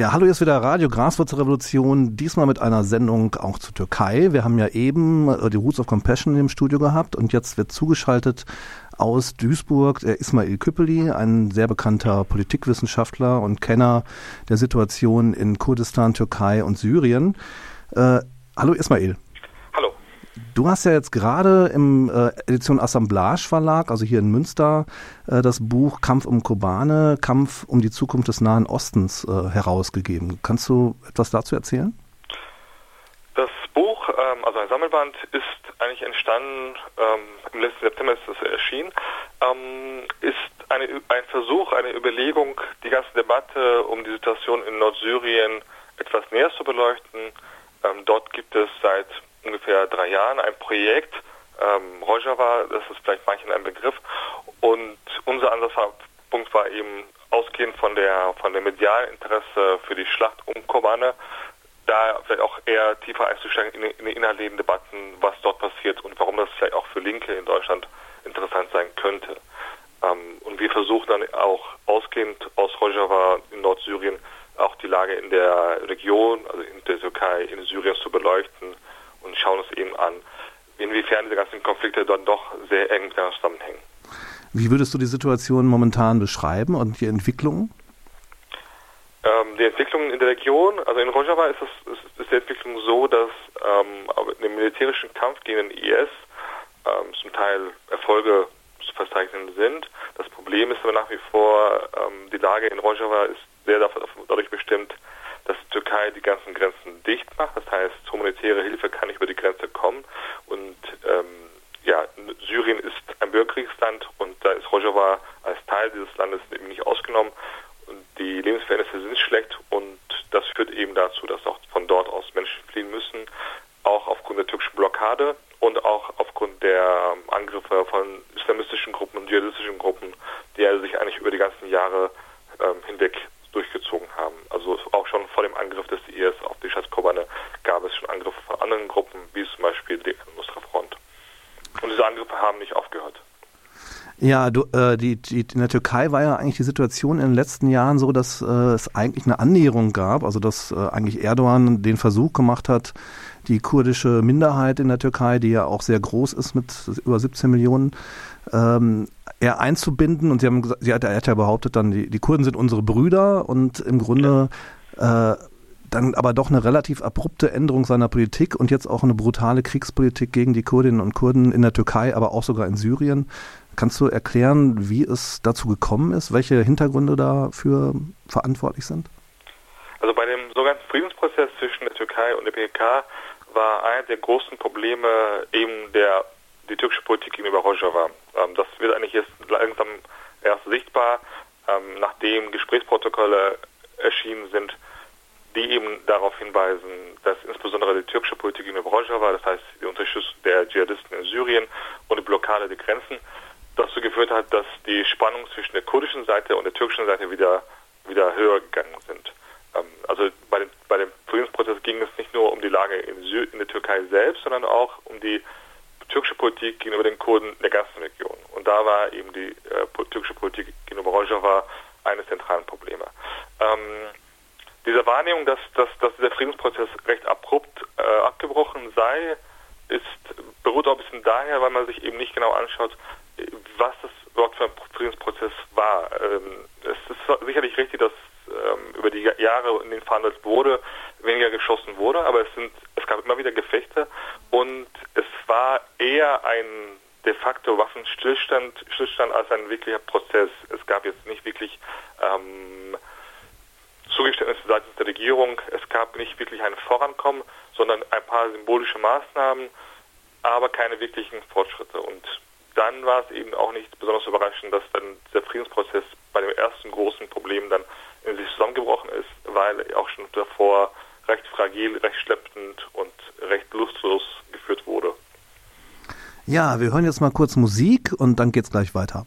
Ja, hallo, hier ist wieder Radio Graswurzelrevolution, diesmal mit einer Sendung auch zur Türkei. Wir haben ja eben äh, die Roots of Compassion im Studio gehabt und jetzt wird zugeschaltet aus Duisburg der Ismail Küppeli, ein sehr bekannter Politikwissenschaftler und Kenner der Situation in Kurdistan, Türkei und Syrien. Äh, hallo Ismail. Du hast ja jetzt gerade im äh, Edition Assemblage Verlag, also hier in Münster, äh, das Buch Kampf um Kobane, Kampf um die Zukunft des Nahen Ostens äh, herausgegeben. Kannst du etwas dazu erzählen? Das Buch, ähm, also ein Sammelband, ist eigentlich entstanden, ähm, im letzten September ist es erschienen, ähm, ist eine, ein Versuch, eine Überlegung, die ganze Debatte um die Situation in Nordsyrien etwas näher zu beleuchten. Ähm, dort gibt es seit ungefähr drei Jahren ein Projekt, ähm, Rojava, das ist vielleicht manchen ein Begriff. Und unser Ansatzpunkt war eben ausgehend von der von dem medialen Interesse für die Schlacht um Kobane, da vielleicht auch eher tiefer einzusteigen in, in die inhaltlichen Debatten, was dort passiert und warum das vielleicht auch für Linke in Deutschland interessant sein könnte. Ähm, und wir versuchen dann auch ausgehend aus Rojava in Nordsyrien auch die Lage in der Region, also in der Türkei, in Syrien zu beleuchten und schauen uns eben an, inwiefern diese ganzen Konflikte dann doch sehr eng miteinander zusammenhängen. Wie würdest du die Situation momentan beschreiben und die Entwicklungen? Ähm, die Entwicklungen in der Region, also in Rojava ist, es, ist, ist die Entwicklung so, dass ähm, in dem militärischen Kampf gegen den IS ähm, zum Teil Erfolge zu verzeichnen sind. Das Problem ist aber nach wie vor, ähm, die Lage in Rojava ist sehr dadurch bestimmt, dass die Türkei die ganzen Grenzen dicht macht. Das heißt, humanitäre Hilfe kann nicht über die Grenze kommen. Und ähm, ja, Syrien ist ein Bürgerkriegsland und da ist Rojava als Teil dieses Landes eben nicht ausgenommen. Und die Lebensverhältnisse sind schlecht und das führt eben dazu, dass auch von dort aus Menschen fliehen müssen, auch aufgrund der türkischen Blockade und auch aufgrund der Angriffe von islamistischen Gruppen und dschihadistischen Gruppen, die also sich eigentlich über die ganzen Jahre ähm, hinweg durchgezogen haben. Also auch schon vor dem Angriff des IS auf die Stadt Kobane gab es schon Angriffe von anderen Gruppen, wie zum Beispiel die Nusra Front. Und diese Angriffe haben nicht aufgehört. Ja, du, äh, die, die, in der Türkei war ja eigentlich die Situation in den letzten Jahren so, dass äh, es eigentlich eine Annäherung gab, also dass äh, eigentlich Erdogan den Versuch gemacht hat, die kurdische Minderheit in der Türkei, die ja auch sehr groß ist mit über 17 Millionen, ähm, eher einzubinden. Und sie haben gesagt, sie hat, er hat ja behauptet, dann die, die Kurden sind unsere Brüder und im Grunde äh, dann aber doch eine relativ abrupte Änderung seiner Politik und jetzt auch eine brutale Kriegspolitik gegen die Kurdinnen und Kurden in der Türkei, aber auch sogar in Syrien. Kannst du erklären, wie es dazu gekommen ist, welche Hintergründe dafür verantwortlich sind? Also bei dem sogenannten Friedensprozess zwischen der Türkei und der PKK war einer der großen Probleme eben der die türkische Politik gegenüber Rojava. Ähm, das wird eigentlich jetzt langsam erst sichtbar, ähm, nachdem Gesprächsprotokolle erschienen sind, die eben darauf hinweisen, dass insbesondere die türkische Politik gegenüber Rojava, das heißt die Unterstützung der Dschihadisten in Syrien und die Blockade der Grenzen, dazu geführt hat, dass die Spannungen zwischen der kurdischen Seite und der türkischen Seite wieder, wieder höher gegangen sind. Ähm, also bei dem, bei dem Friedensprozess ging es nicht nur um die Lage in, Sy in der Türkei selbst, sondern auch um die türkische Politik gegenüber den Kurden der ganzen Region. Und da war eben die äh, türkische Politik gegenüber Rojava eines zentralen Probleme. Ähm, diese Wahrnehmung, dass, dass, dass dieser Friedensprozess recht abrupt äh, abgebrochen sei, ist, beruht auch ein bisschen daher, weil man sich eben nicht genau anschaut, was das überhaupt für ein Friedensprozess war. Ähm, es ist sicherlich richtig, dass ähm, über die Jahre, in denen verhandelt wurde, weniger geschossen wurde, aber es sind, es gab immer wieder Gefechte und es war eher ein de facto Waffenstillstand Stillstand als ein wirklicher Prozess. Es gab jetzt nicht wirklich ähm, Zugeständnisse seitens der Regierung, es gab nicht wirklich ein Vorankommen, sondern ein paar symbolische Maßnahmen, aber keine wirklichen Fortschritte. Und dann war es eben auch nicht besonders überraschend, dass dann der Friedensprozess bei dem ersten großen Problem dann in sich zusammengebrochen ist, weil auch schon davor recht fragil, recht schleppend und recht lustlos geführt wurde. Ja, wir hören jetzt mal kurz Musik und dann geht's gleich weiter.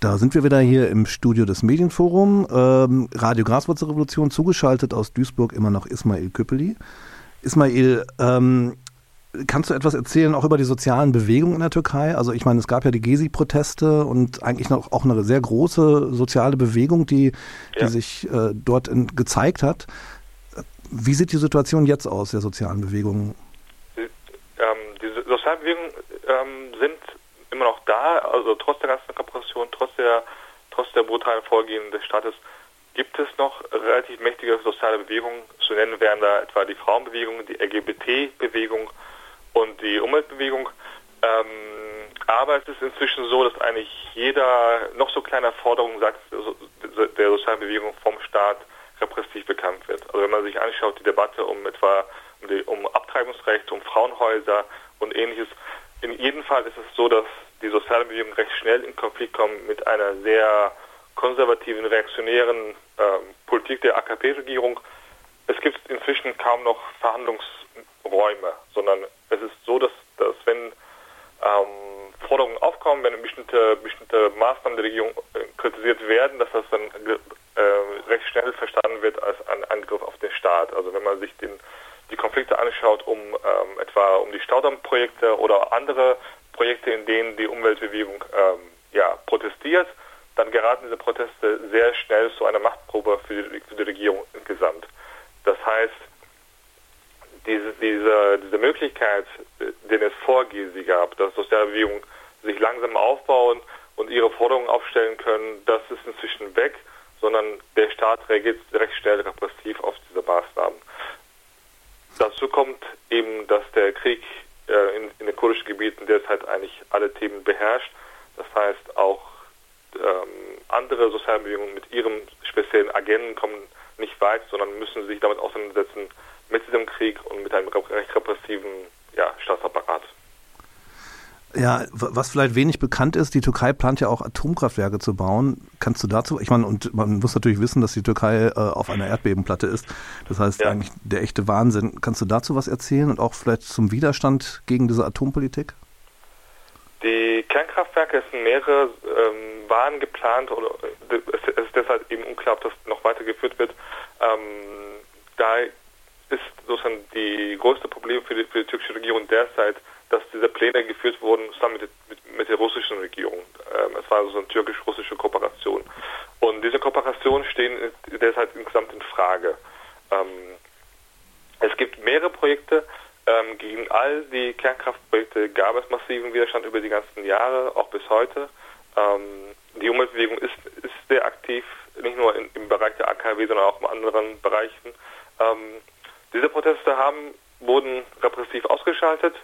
Da sind wir wieder hier im Studio des Medienforum. Ähm, Radio Graswurzelrevolution zugeschaltet aus Duisburg immer noch Ismail Küppeli. Ismail, ähm, kannst du etwas erzählen auch über die sozialen Bewegungen in der Türkei? Also ich meine, es gab ja die Gezi-Proteste und eigentlich noch auch eine sehr große soziale Bewegung, die, ja. die sich äh, dort in, gezeigt hat. Wie sieht die Situation jetzt aus, der sozialen Bewegungen? Die, ähm, die sozialen Bewegungen ähm, sind immer noch da, also trotz der ganzen Repression, trotz der, trotz der brutalen Vorgehen des Staates gibt es noch relativ mächtige soziale Bewegungen. Zu nennen wären da etwa die Frauenbewegung, die LGBT-Bewegung und die Umweltbewegung. Ähm, aber es ist inzwischen so, dass eigentlich jeder noch so kleine Forderung sagt, der sozialen Bewegung vom Staat repressiv bekannt wird. Also wenn man sich anschaut, die Debatte um etwa um, die, um Abtreibungsrecht, um Frauenhäuser und ähnliches, in jedem Fall ist es so, dass die sozialen Bewegungen recht schnell in Konflikt kommen mit einer sehr konservativen, reaktionären äh, Politik der AKP-Regierung. Es gibt inzwischen kaum noch Verhandlungsräume, sondern es ist so, dass, dass wenn ähm, Forderungen aufkommen, wenn bestimmte, bestimmte Maßnahmen der Regierung äh, kritisiert werden, dass das dann äh, recht schnell verstanden wird als ein Angriff auf den Staat. Also wenn man sich den, die Konflikte anschaut, um ähm, etwa um die Staudammprojekte oder andere Projekte, in denen die Umweltbewegung ähm, ja, protestiert, dann geraten diese Proteste sehr schnell zu einer Machtprobe für die, für die Regierung insgesamt. Das heißt, diese, diese, diese Möglichkeit, den es vor Gesi gab, dass soziale Bewegungen sich langsam aufbauen und ihre Forderungen aufstellen können, das ist inzwischen weg, sondern der Staat reagiert recht schnell repressiv auf diese Maßnahmen. Dazu kommt eben, dass der Krieg äh, in, in den kurdischen Gebieten derzeit eigentlich alle Themen beherrscht. Das heißt, auch ähm, andere soziale Bewegungen mit ihren speziellen Agenten kommen nicht weit, sondern müssen sich damit auseinandersetzen mit diesem Krieg und mit einem recht repressiven ja, Staatsapparat. Ja, was vielleicht wenig bekannt ist, die Türkei plant ja auch Atomkraftwerke zu bauen. Kannst du dazu, ich meine, und man muss natürlich wissen, dass die Türkei äh, auf einer Erdbebenplatte ist. Das heißt ja. eigentlich der echte Wahnsinn. Kannst du dazu was erzählen und auch vielleicht zum Widerstand gegen diese Atompolitik? Die Kernkraftwerke, sind mehrere, ähm, waren geplant oder es ist deshalb eben unklar, ob das noch weitergeführt wird. Ähm, da ist sozusagen die größte Problem für die, für die türkische Regierung derzeit, dass diese Pläne geführt wurden zusammen mit, mit, mit der russischen Regierung. Ähm, es war so eine türkisch-russische Kooperation. Und diese Kooperationen stehen derzeit insgesamt in Frage. Ähm, es gibt mehrere Projekte, ähm, gegen all die Kernkraftprojekte gab es massiven Widerstand über die ganzen Jahre, auch bis heute. Ähm, die Umweltbewegung ist, ist sehr aktiv, nicht nur in, im Bereich der AKW, sondern auch in anderen Bereichen. Ähm, diese Proteste haben, wurden repressiv ausgeschaltet.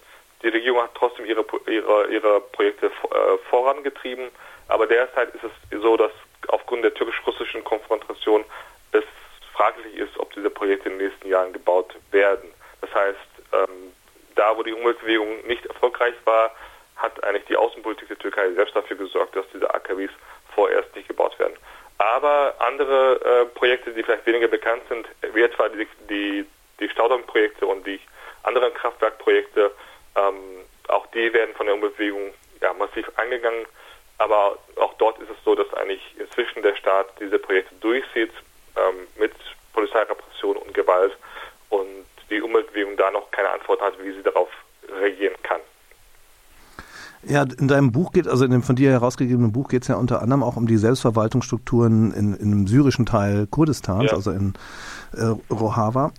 Die Regierung hat trotzdem ihre, ihre, ihre Projekte äh, vorangetrieben. Aber derzeit ist es so, dass aufgrund der türkisch-russischen Konfrontation es fraglich ist, ob diese Projekte in den nächsten Jahren gebaut werden. Das heißt, ähm, da, wo die Umweltbewegung nicht erfolgreich war, hat eigentlich die Außenpolitik der Türkei selbst dafür gesorgt, dass diese AKWs vorerst nicht gebaut werden. Aber andere äh, Projekte, die vielleicht weniger bekannt sind, wie etwa die, die, die Staudammprojekte und die anderen Kraftwerkprojekte, ähm, auch die werden von der Umweltbewegung ja, massiv angegangen. Aber auch dort ist es so, dass eigentlich inzwischen der Staat diese Projekte durchzieht ähm, mit Polizeirepression und Gewalt und die Umweltbewegung da noch keine Antwort hat, wie sie darauf reagieren kann. Ja, in deinem Buch geht, also in dem von dir herausgegebenen Buch geht es ja unter anderem auch um die Selbstverwaltungsstrukturen in, in dem syrischen Teil Kurdistans, ja. also in äh, Rojava.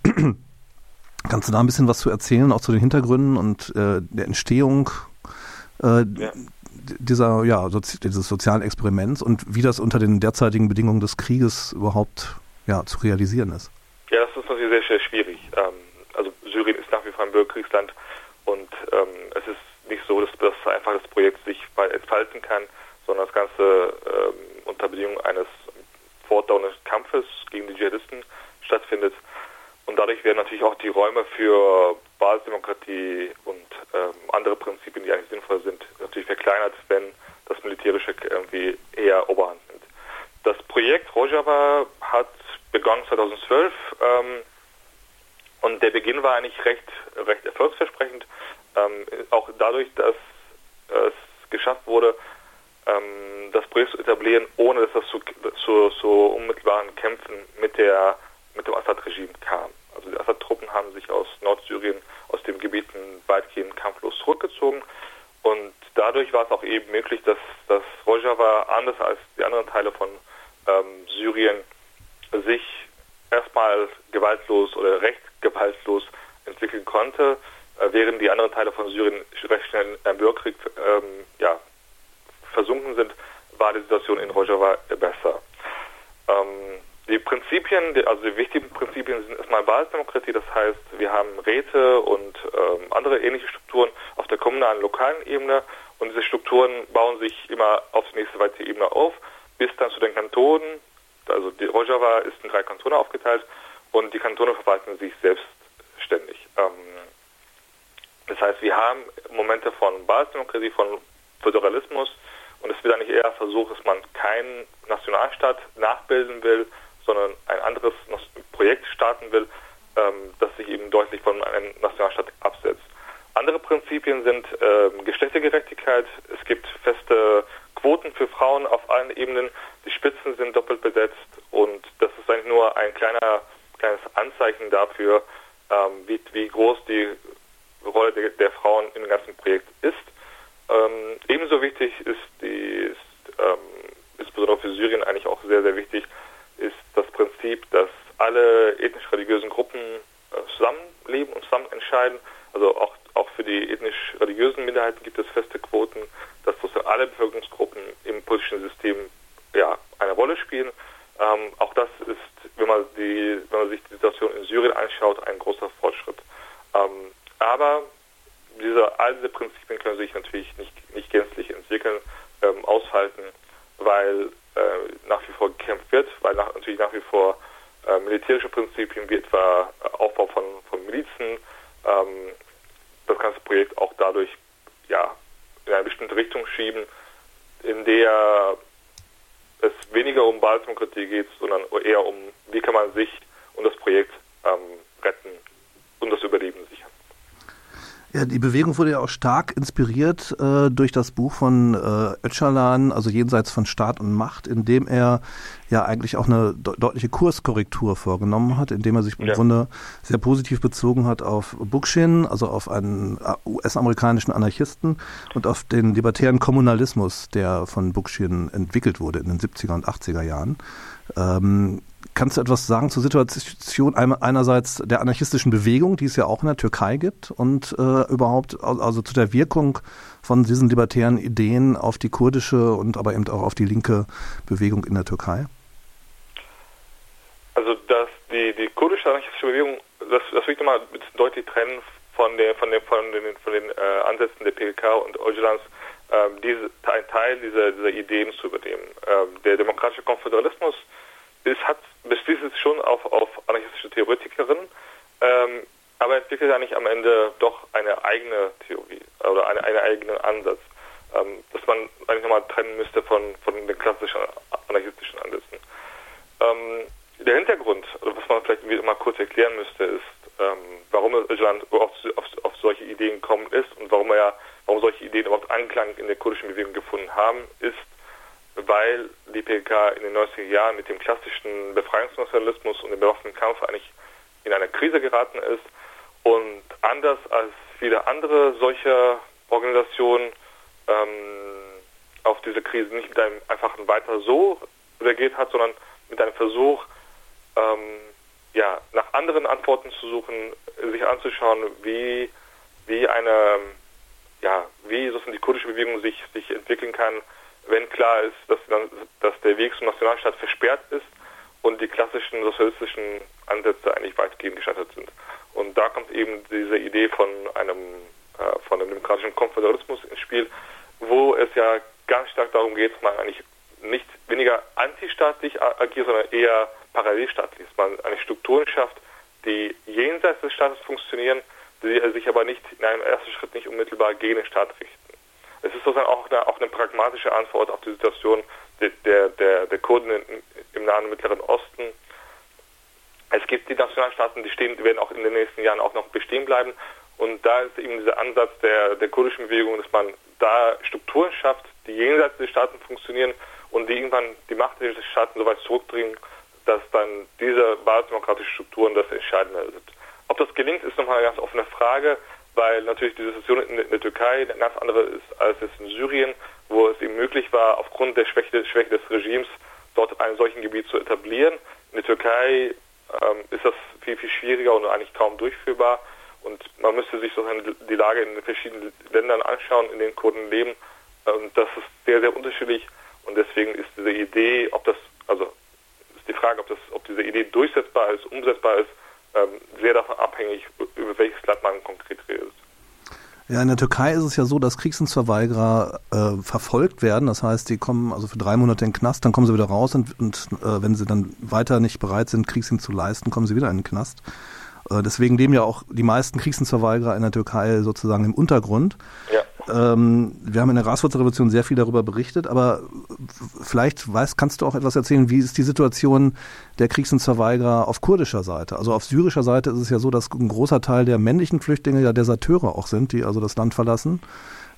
Kannst du da ein bisschen was zu erzählen, auch zu den Hintergründen und äh, der Entstehung äh, ja. dieser, ja, sozi dieses sozialen Experiments und wie das unter den derzeitigen Bedingungen des Krieges überhaupt ja, zu realisieren ist? Ja, das ist natürlich sehr, sehr schwierig. Ähm, also Syrien ist nach wie vor ein Bürgerkriegsland und ähm, es ist nicht so, dass, dass einfach das Projekt sich entfalten kann, sondern das Ganze ähm, unter Bedingungen eines fortdauernden Kampfes gegen die Dschihadisten stattfindet. Und dadurch werden natürlich auch die Räume für Basisdemokratie und ähm, andere Prinzipien, die eigentlich sinnvoll sind, natürlich verkleinert, wenn das Militärische irgendwie eher Oberhand nimmt. Das Projekt Rojava hat begonnen 2012 ähm, und der Beginn war eigentlich recht, recht erfolgsversprechend, ähm, auch dadurch, dass es geschafft wurde, ähm, das Projekt zu etablieren, ohne dass es zu, zu, zu unmittelbaren Kämpfen mit, der, mit dem Assad-Regime kam. Also die Assad-Truppen haben sich aus Nordsyrien, aus den Gebieten weitgehend kampflos zurückgezogen. Und dadurch war es auch eben möglich, dass, dass Rojava anders als die anderen Teile von ähm, Syrien sich erstmal gewaltlos oder recht gewaltlos entwickeln konnte, äh, während die anderen Teile von Syrien recht schnell äh, im Bürgerkrieg ähm, ja, versunken sind, war die Situation in Rojava besser. Ähm, die Prinzipien, also die wichtigen Prinzipien sind erstmal Basisdemokratie, das heißt, wir haben Räte und ähm, andere ähnliche Strukturen auf der kommunalen, lokalen Ebene und diese Strukturen bauen sich immer auf die nächste weitere Ebene auf, bis dann zu den Kantonen, also die Rojava ist in drei Kantone aufgeteilt und die Kantone verwalten sich selbstständig. Ähm, das heißt, wir haben Momente von Basisdemokratie, von Föderalismus und es wird eigentlich eher versucht, dass man keinen Nationalstaat nachbilden will, sondern ein anderes Projekt starten will, ähm, das sich eben deutlich von einem Nationalstaat absetzt. Andere Prinzipien sind ähm, Geschlechtergerechtigkeit. Es gibt feste Quoten für Frauen auf allen Ebenen. Die Spitzen sind doppelt besetzt und das ist eigentlich nur ein kleiner, kleines Anzeichen dafür, ähm, wie, wie groß die Rolle der, der Frauen im ganzen Projekt ist. Ähm, ebenso wichtig ist die, ist, ähm, insbesondere für Syrien eigentlich auch sehr, sehr wichtig, ist das Prinzip, dass alle ethnisch-religiösen Gruppen äh, zusammenleben und entscheiden. Also auch, auch für die ethnisch-religiösen Minderheiten gibt es feste Quoten, dass sozusagen alle Bevölkerungsgruppen im politischen System ja, eine Rolle spielen. Ähm, auch das ist, wenn man, die, wenn man sich die Situation in Syrien anschaut, ein großer Fortschritt. Ähm, aber diese, all diese Prinzipien können sich natürlich nicht, nicht gänzlich entwickeln, ähm, aushalten, weil äh, nach wie vor gekämpft wird, weil nach, natürlich nach wie vor äh, militärische Prinzipien wie etwa Aufbau von, von Milizen ähm, das ganze Projekt auch dadurch ja, in eine bestimmte Richtung schieben, in der es weniger um Basisdemokratie geht, sondern eher um, wie kann man sich und das Projekt ähm, retten und das Überleben sichern. Ja, die Bewegung wurde ja auch stark inspiriert äh, durch das Buch von äh, Öcalan, also Jenseits von Staat und Macht, in dem er ja eigentlich auch eine de deutliche Kurskorrektur vorgenommen hat, indem er sich im ja. Grunde sehr positiv bezogen hat auf Bookchin, also auf einen äh, US-amerikanischen Anarchisten und auf den libertären Kommunalismus, der von Bookchin entwickelt wurde in den 70er und 80er Jahren. Ähm, Kannst du etwas sagen zur Situation einerseits der anarchistischen Bewegung, die es ja auch in der Türkei gibt, und äh, überhaupt also zu der Wirkung von diesen libertären Ideen auf die kurdische und aber eben auch auf die linke Bewegung in der Türkei? Also dass die, die kurdische anarchistische Bewegung, das, das will ich nochmal deutlich trennen von, der, von, der, von den, von den äh, Ansätzen der PKK und Öcalans, ähm, diese, ein Teil dieser, dieser Ideen zu übernehmen. Ähm, der demokratische Konföderalismus es hat bestieß es schon auf, auf anarchistische Theoretikerinnen, ähm, aber entwickelt eigentlich am Ende doch eine eigene Theorie oder eine, einen eigenen Ansatz, ähm, dass man eigentlich nochmal trennen müsste von, von den klassischen anarchistischen Ansätzen. Ähm, der Hintergrund, was man vielleicht mal kurz erklären müsste, ist, ähm, warum Öcalan auf, auf, auf solche Ideen gekommen ist und warum er warum solche Ideen überhaupt Anklang in der kurdischen Bewegung gefunden haben, ist, weil die PKK in den 90er Jahren mit dem klassischen Befreiungsnationalismus und dem bewaffneten Kampf eigentlich in eine Krise geraten ist. Und anders als viele andere solcher Organisationen ähm, auf diese Krise nicht mit einem einfachen Weiter so reagiert hat, sondern mit einem Versuch, ähm, ja, nach anderen Antworten zu suchen, sich anzuschauen, wie, wie eine, ja, wie sozusagen die kurdische Bewegung sich, sich entwickeln kann, wenn klar ist, dass, dass der Weg zum Nationalstaat versperrt ist und die klassischen sozialistischen Ansätze eigentlich weitgehend gescheitert sind. Und da kommt eben diese Idee von einem, äh, von einem demokratischen Konföderalismus ins Spiel, wo es ja ganz stark darum geht, dass man eigentlich nicht weniger antistaatlich agiert, sondern eher parallelstaatlich, dass man eine Strukturen schafft, die jenseits des Staates funktionieren, die sich aber nicht in einem ersten Schritt nicht unmittelbar gegen den Staat richten. Es ist sozusagen auch eine, auch eine pragmatische Antwort auf die Situation der, der, der, der Kurden im Nahen und Mittleren Osten. Es gibt die Nationalstaaten, die stehen, werden auch in den nächsten Jahren auch noch bestehen bleiben. Und da ist eben dieser Ansatz der, der kurdischen Bewegung, dass man da Strukturen schafft, die jenseits des Staaten funktionieren und die irgendwann die Macht des Staaten so weit zurückdringen, dass dann diese basisdemokratischen Strukturen das Entscheidende sind. Ob das gelingt, ist nochmal eine ganz offene Frage weil natürlich die Situation in der Türkei eine ganz andere ist als es in Syrien, wo es eben möglich war, aufgrund der Schwäche, Schwäche des Regimes dort einen solchen Gebiet zu etablieren. In der Türkei ähm, ist das viel, viel schwieriger und eigentlich kaum durchführbar. Und man müsste sich sozusagen die Lage in den verschiedenen Ländern anschauen, in denen Kurden leben. Und das ist sehr, sehr unterschiedlich. Und deswegen ist diese Idee, ob das, also ist die Frage, ob das, ob diese Idee durchsetzbar ist, umsetzbar ist, ähm, sehr davon abhängig, über welches Land man konkret redet. Ja, in der Türkei ist es ja so, dass Kriegsdienstverweigerer äh, verfolgt werden. Das heißt, die kommen also für drei Monate in den Knast, dann kommen sie wieder raus und, und äh, wenn sie dann weiter nicht bereit sind, Kriegsdienst zu leisten, kommen sie wieder in den Knast. Äh, deswegen leben ja auch die meisten Kriegsdienstverweigerer in der Türkei sozusagen im Untergrund. Ja. Ähm, wir haben in der Graswurzelrevolution sehr viel darüber berichtet, aber vielleicht weißt, kannst du auch etwas erzählen, wie ist die Situation der Kriegsdienstverweigerer auf kurdischer Seite? Also auf syrischer Seite ist es ja so, dass ein großer Teil der männlichen Flüchtlinge ja Deserteure auch sind, die also das Land verlassen.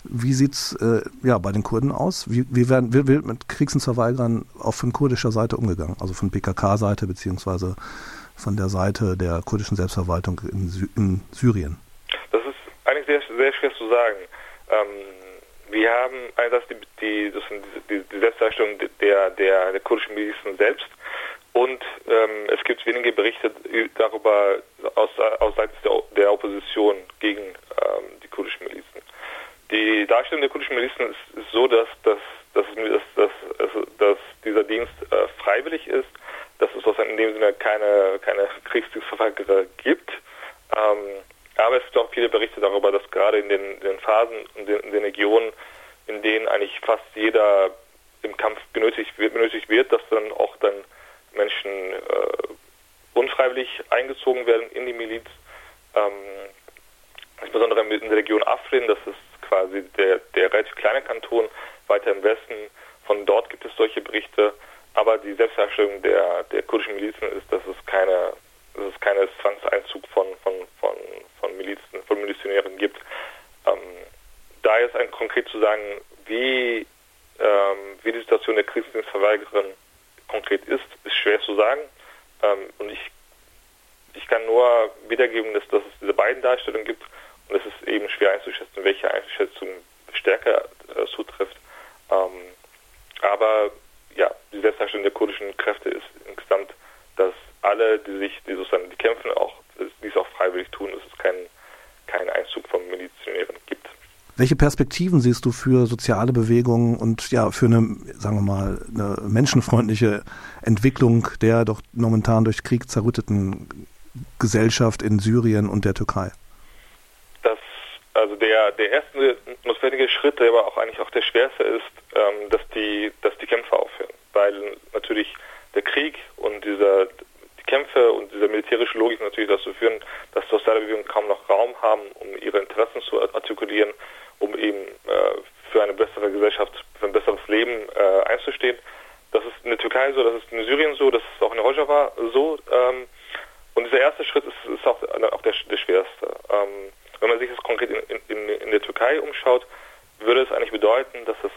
Wie sieht's äh, ja bei den Kurden aus? Wie, wie werden wie wird mit Kriegsdienstverweigerern auch von kurdischer Seite umgegangen? Also von PKK-Seite beziehungsweise von der Seite der kurdischen Selbstverwaltung in, Sy in Syrien? Das ist eigentlich sehr, sehr schwer zu sagen. Ähm, wir haben einerseits die, die, die, die Selbstdarstellung der, der, der kurdischen Milizen selbst und ähm, es gibt wenige Berichte darüber aus, aus Seiten der, der Opposition gegen ähm, die kurdischen Milizen. Die Darstellung der kurdischen Milizen ist, ist so, dass, dass, dass, dass, dass, dieser Dienst äh, freiwillig ist, dass es in dem Sinne keine, keine Kriegsdienstverweigerer gibt. Ähm, aber es gibt auch viele Berichte darüber, dass gerade in den, den Phasen und in, in, den Regionen, fast jeder im Kampf benötigt wird, benötigt wird dass dann auch dann Menschen äh, unfreiwillig eingezogen werden in die Miliz. Ähm, insbesondere in der Region Afrin, das ist quasi der, der relativ kleine Kanton weiter im Westen. Von dort gibt es solche Berichte. Aber die Selbstdarstellung der, der kurdischen Milizen ist, dass es keine, dass es keine Zwangseinzug von, von, von von Milizen, von Milizionären gibt. Ähm, da jetzt ein konkret zu sagen, wie, ähm, wie die Situation der Kriegsdienstverweigerin konkret ist, ist schwer zu sagen. Ähm, und ich, ich kann nur wiedergeben, dass, dass es diese beiden Darstellungen gibt und es ist eben schwer einzuschätzen, welche Einschätzung stärker äh, zutrifft. Ähm, aber ja, die Selbstdarstellung der kurdischen Kräfte ist insgesamt, dass alle, die sich, die sozusagen, die kämpfen, auch dies auch freiwillig tun, dass es keinen keinen Einzug von Milizionären gibt. Welche Perspektiven siehst du für soziale Bewegungen und ja für eine, sagen wir mal, eine menschenfreundliche Entwicklung der doch momentan durch Krieg zerrütteten Gesellschaft in Syrien und der Türkei? Das, also der, der erste notwendige Schritt, der aber auch eigentlich auch der schwerste ist, ähm, dass die, dass die Kämpfe aufhören. Weil natürlich der Krieg und dieser Kämpfe und diese militärische Logik natürlich dazu führen, dass soziale Bewegungen kaum noch Raum haben, um ihre Interessen zu artikulieren, um eben äh, für eine bessere Gesellschaft, für ein besseres Leben äh, einzustehen. Das ist in der Türkei so, das ist in Syrien so, das ist auch in Rojava so. Ähm, und dieser erste Schritt ist, ist auch, auch der, der schwerste. Ähm, wenn man sich das konkret in, in, in der Türkei umschaut, würde es eigentlich bedeuten, dass es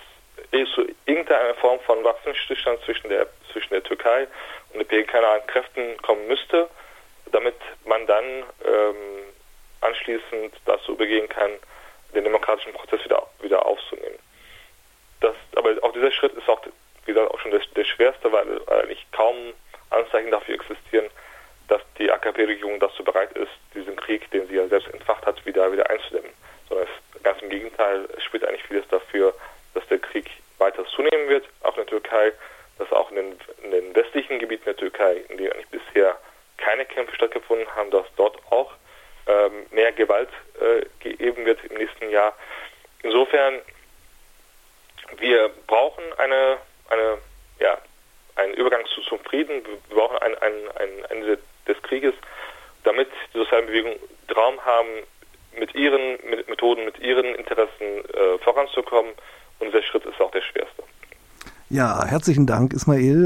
eh zu irgendeiner Form von Waffenstillstand zwischen der, zwischen der Türkei und den PKK Kräften kommen müsste, damit man dann ähm, anschließend dazu übergehen kann, den demokratischen Prozess wieder, wieder aufzunehmen. Das, aber auch dieser Schritt ist auch, wie gesagt, auch schon der, der schwerste, weil eigentlich kaum Anzeichen dafür existieren, dass die AKP-Regierung dazu bereit ist, diesen Krieg, den sie ja selbst entfacht hat, wieder, wieder einzudämmen. Sondern es, ganz im Gegenteil, spricht eigentlich vieles dafür, dass der Krieg weiter zunehmen wird, auch in der Türkei, dass auch in den, in den westlichen Gebieten der Türkei, in denen eigentlich bisher keine Kämpfe stattgefunden haben, dass dort auch ähm, mehr Gewalt äh, gegeben wird im nächsten Jahr. Insofern, wir brauchen eine, eine, ja, einen Übergang zu, zum Frieden, wir brauchen ein, ein, ein Ende des Krieges, damit die sozialen Bewegungen Raum haben, mit ihren mit Methoden, mit ihren Interessen äh, voranzukommen. Und dieser Schritt ist auch der schwerste. Ja, herzlichen Dank, Ismail.